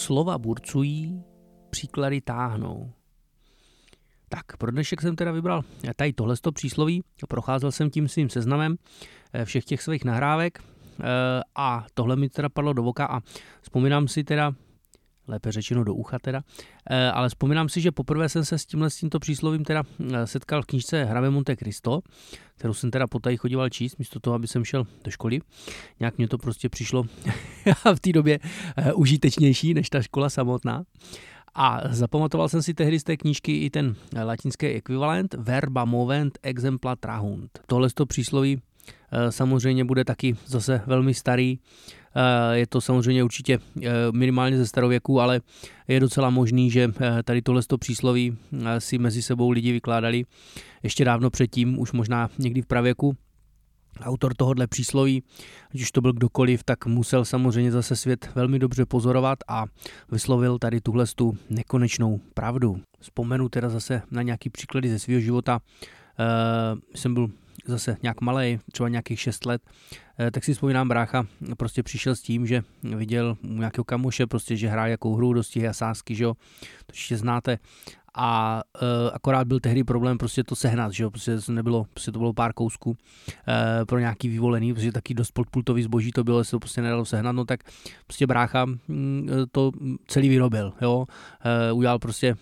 Slova burcují, příklady táhnou. Tak, pro dnešek jsem teda vybral tady tohle přísloví, procházel jsem tím svým seznamem eh, všech těch svých nahrávek eh, a tohle mi teda padlo do voka a vzpomínám si teda, lépe řečeno do ucha teda, eh, ale vzpomínám si, že poprvé jsem se s tímhle s tímto příslovím teda setkal v knižce Hrave Monte Cristo, kterou jsem teda potají chodíval číst, místo toho, aby jsem šel do školy. Nějak mě to prostě přišlo v té době užitečnější než ta škola samotná. A zapamatoval jsem si tehdy z té knížky i ten latinský ekvivalent verba movent exempla trahunt. Tohle to přísloví eh, samozřejmě bude taky zase velmi starý. Eh, je to samozřejmě určitě eh, minimálně ze starověku, ale je docela možný, že tady tohle to přísloví si mezi sebou lidi vykládali ještě dávno předtím, už možná někdy v pravěku. Autor tohohle přísloví, už to byl kdokoliv, tak musel samozřejmě zase svět velmi dobře pozorovat a vyslovil tady tuhle tu nekonečnou pravdu. Vzpomenu teda zase na nějaký příklady ze svého života. E, jsem byl zase nějak malý, třeba nějakých 6 let, e, tak si vzpomínám, brácha prostě přišel s tím, že viděl nějakého kamoše, prostě, že hrál jakou hru, dostihy a sásky, že jo, to ještě znáte, a uh, akorát byl tehdy problém prostě to sehnat, že jo, prostě nebylo, prostě to bylo pár kousků uh, pro nějaký vyvolený, protože taky dost podpultový zboží to bylo, se to prostě nedalo sehnat, no tak prostě brácha mm, to celý vyrobil, jo, uh, udělal prostě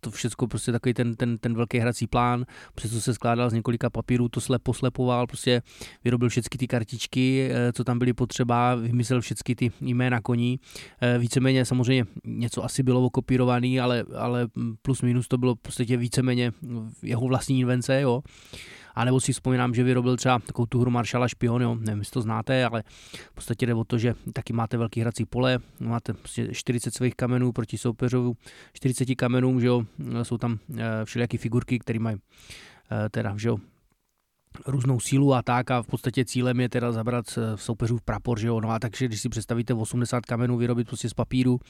to všechno prostě takový ten, ten, ten velký hrací plán, přesto se skládal z několika papírů, to slepo slepoval, prostě vyrobil všechny ty kartičky, eh, co tam byly potřeba, vymyslel všechny ty jména koní. Eh, víceméně samozřejmě něco asi bylo okopírovaný, ale, ale plus minus to bylo prostě víceméně jeho vlastní invence, jo. A nebo si vzpomínám, že vyrobil třeba takovou tu hru Maršala Špion, jo, nevím, jestli to znáte, ale v podstatě jde o to, že taky máte velký hrací pole, máte 40 prostě svých kamenů proti soupeřovu 40 kamenům, že jo, jsou tam eh, všelijaké figurky, které mají eh, teda, že jo, různou sílu a tak a v podstatě cílem je teda zabrat v soupeřů prapor, že jo, no a takže když si představíte 80 kamenů vyrobit prostě z papíru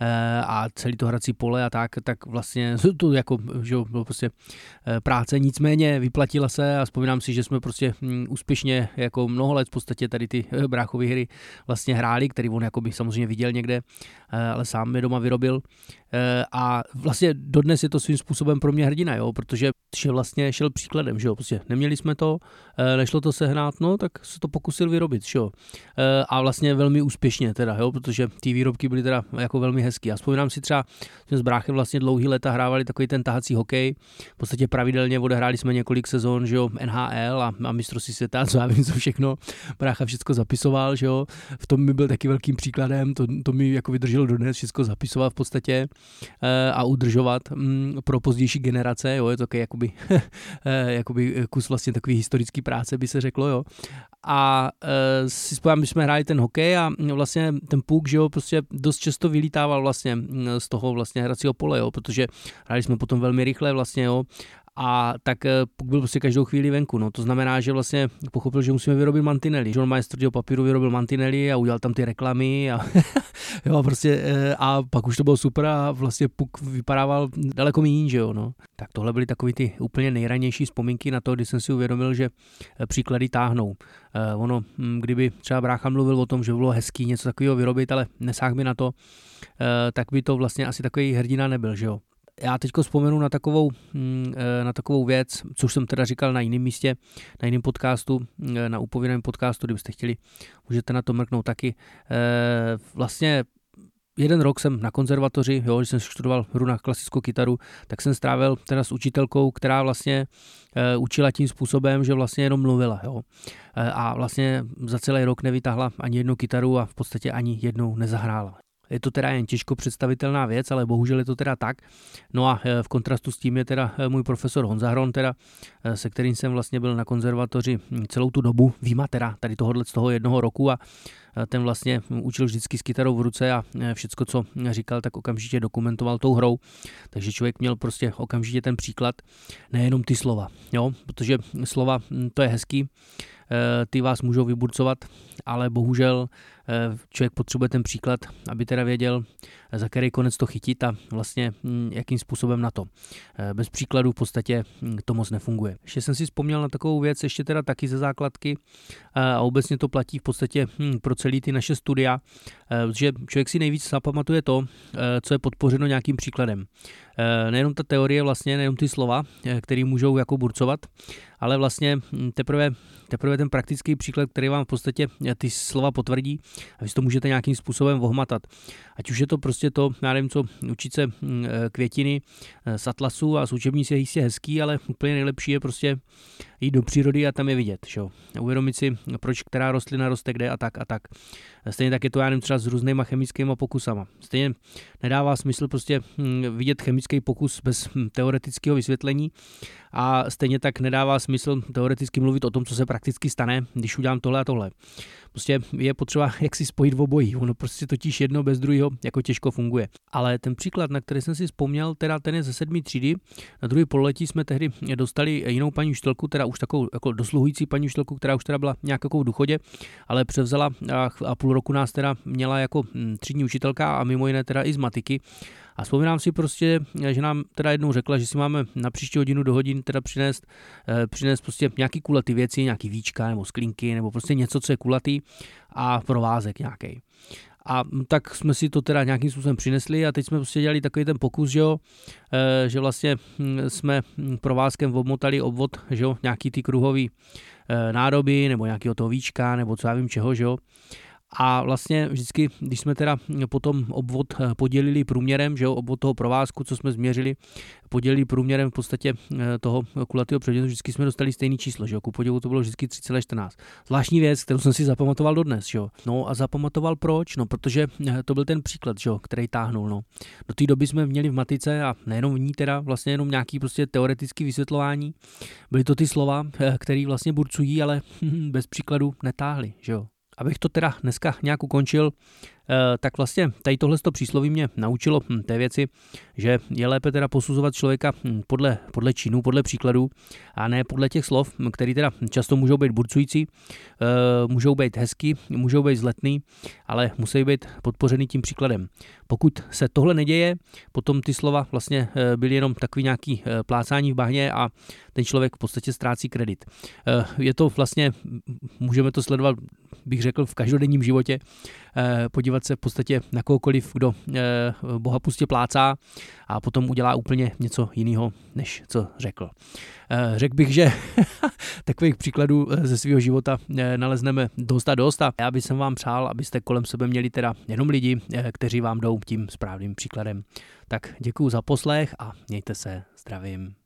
e, a celý to hrací pole a tak, tak vlastně to jako, že jo, bylo prostě e, práce, nicméně vyplatila se a vzpomínám si, že jsme prostě hm, úspěšně jako mnoho let v podstatě tady ty bráchové hry vlastně hráli, který on jako by samozřejmě viděl někde, ale sám je doma vyrobil a vlastně dodnes je to svým způsobem pro mě hrdina, jo, protože že vlastně šel příkladem, že jo, prostě neměli jsme to, eh, nešlo to sehnat, no, tak se to pokusil vyrobit, že jo. Eh, a vlastně velmi úspěšně teda, jo, protože ty výrobky byly teda jako velmi hezký. Já vzpomínám si třeba, že s bráchem vlastně dlouhý leta hrávali takový ten tahací hokej, v podstatě pravidelně odehráli jsme několik sezon, že jo, NHL a, a mistrovství světa, co já vím, co všechno, brácha všechno zapisoval, že jo, v tom mi byl taky velkým příkladem, to, to mi jako vydrželo dodnes, všechno zapisovat v podstatě eh, a udržovat mm, pro pozdější generace, jo, je to takový jakoby, jakoby kus vlastně takový historický práce, by se řeklo, jo. A e, si spojím, jsme hráli ten hokej a vlastně ten puk, že jo, prostě dost často vylítával vlastně z toho vlastně hracího pole, jo, protože hráli jsme potom velmi rychle vlastně, jo, a tak eh, byl prostě každou chvíli venku. No. To znamená, že vlastně pochopil, že musíme vyrobit mantinely. John Maestro papíru vyrobil mantinely a udělal tam ty reklamy a, jo, prostě, eh, a pak už to bylo super a vlastně puk vypadával daleko méně, že jo. No. Tak tohle byly takový ty úplně nejranější vzpomínky na to, kdy jsem si uvědomil, že eh, příklady táhnou. ono, hm, kdyby třeba brácha mluvil o tom, že bylo hezký něco takového vyrobit, ale nesáh by na to, tak by to vlastně asi takový hrdina nebyl, že jo já teď vzpomenu na takovou, mm, eh, na takovou věc, což jsem teda říkal na jiném místě, na jiném podcastu, eh, na upovědném podcastu, kdybyste chtěli, můžete na to mrknout taky. Eh, vlastně jeden rok jsem na konzervatoři, jo, když jsem studoval hru na klasickou kytaru, tak jsem strávil teda s učitelkou, která vlastně e, učila tím způsobem, že vlastně jenom mluvila. Jo. E, a vlastně za celý rok nevytáhla ani jednu kytaru a v podstatě ani jednou nezahrála. Je to teda jen těžko představitelná věc, ale bohužel je to teda tak. No a eh, v kontrastu s tím je teda eh, můj profesor Honza Hron, teda, eh, se kterým jsem vlastně byl na konzervatoři celou tu dobu, výjima teda tady tohohle z toho jednoho roku a ten vlastně učil vždycky s kytarou v ruce a všecko, co říkal, tak okamžitě dokumentoval tou hrou. Takže člověk měl prostě okamžitě ten příklad, nejenom ty slova, jo, protože slova to je hezký, ty vás můžou vyburcovat, ale bohužel Eh, člověk potřebuje ten příklad, aby teda věděl, za který konec to chytit a vlastně hm, jakým způsobem na to. Bez příkladu v podstatě hm, to moc nefunguje. Ještě jsem si vzpomněl na takovou věc, ještě teda taky ze základky a obecně to platí v podstatě hm, pro celý ty naše studia, že člověk si nejvíc zapamatuje to, co je podpořeno nějakým příkladem. Nejenom ta teorie vlastně, nejenom ty slova, které můžou jako burcovat, ale vlastně hm, teprve, teprve ten praktický příklad, který vám v podstatě eh, ty slova potvrdí a vy to můžete nějakým způsobem vohmatat. Ať už je to prostě to, já nevím co, učit se hm, eh, květiny eh, z atlasu a z učebnice je jistě hezký, ale úplně nejlepší je prostě jít do přírody a tam je vidět. Že? Uvědomit si, proč která rostlina roste kde a tak a tak. Stejně tak je to, já nevím, třeba s různýma chemickými pokusama. Stejně nedává smysl prostě hm, vidět chemický pokus bez teoretického vysvětlení a stejně tak nedává smysl teoreticky mluvit o tom, co se prakticky stane, když udělám tohle a tohle. Prostě je potřeba jak si spojit v obojí. Ono prostě totiž jedno bez druhého jako těžko funguje. Ale ten příklad, na který jsem si vzpomněl, teda ten je ze sedmý třídy. Na druhý pololetí jsme tehdy dostali jinou paní učitelku, teda už takovou jako dosluhující paní učitelku, která už teda byla nějak jako v důchodě, ale převzala a, a půl roku nás teda měla jako hm, třídní učitelka a mimo jiné teda i z matiky. A vzpomínám si prostě, že nám teda jednou řekla, že si máme na příští hodinu do hodin teda přinést, eh, přinést prostě nějaký kulatý věci, nějaký víčka nebo sklinky nebo prostě něco, co je kulatý a provázek nějaký. A tak jsme si to teda nějakým způsobem přinesli a teď jsme prostě dělali takový ten pokus, že, jo, eh, že vlastně hm, jsme provázkem obmotali obvod, že jo, nějaký ty kruhový eh, nádoby nebo nějakého toho víčka nebo co já vím čeho, že jo. A vlastně vždycky, když jsme teda potom obvod eh, podělili průměrem, že jo, obvod toho provázku, co jsme změřili, podělili průměrem v podstatě eh, toho kulatého předmětu, vždycky jsme dostali stejný číslo, že jo, ku podivu to bylo vždycky 3,14. Zvláštní věc, kterou jsem si zapamatoval dodnes, že jo. No a zapamatoval proč? No, protože eh, to byl ten příklad, že jo, který táhnul, no. Do té doby jsme měli v matice a nejenom v ní teda vlastně jenom nějaký prostě teoretický vysvětlování. Byly to ty slova, které vlastně burcují, ale bez příkladu netáhly, že jo. Abych to teda dneska nějak ukončil, tak vlastně tady tohle přísloví mě naučilo hm, té věci, že je lépe teda posuzovat člověka hm, podle, podle činů, podle příkladů a ne podle těch slov, které teda často můžou být burcující, eh, můžou být hezky, můžou být zletný, ale musí být podpořený tím příkladem. Pokud se tohle neděje, potom ty slova vlastně eh, byly jenom takový nějaký plácání v bahně a ten člověk v podstatě ztrácí kredit. Je to vlastně, můžeme to sledovat, bych řekl, v každodenním životě, podívat podívat se v podstatě na kohokoliv, kdo eh, boha pustě plácá a potom udělá úplně něco jiného, než co řekl. Eh, řekl bych, že takových příkladů eh, ze svého života nalezneme dost a dost a já bych vám přál, abyste kolem sebe měli teda jenom lidi, kteří vám jdou tím správným příkladem. Tak děkuji za poslech a mějte se zdravím.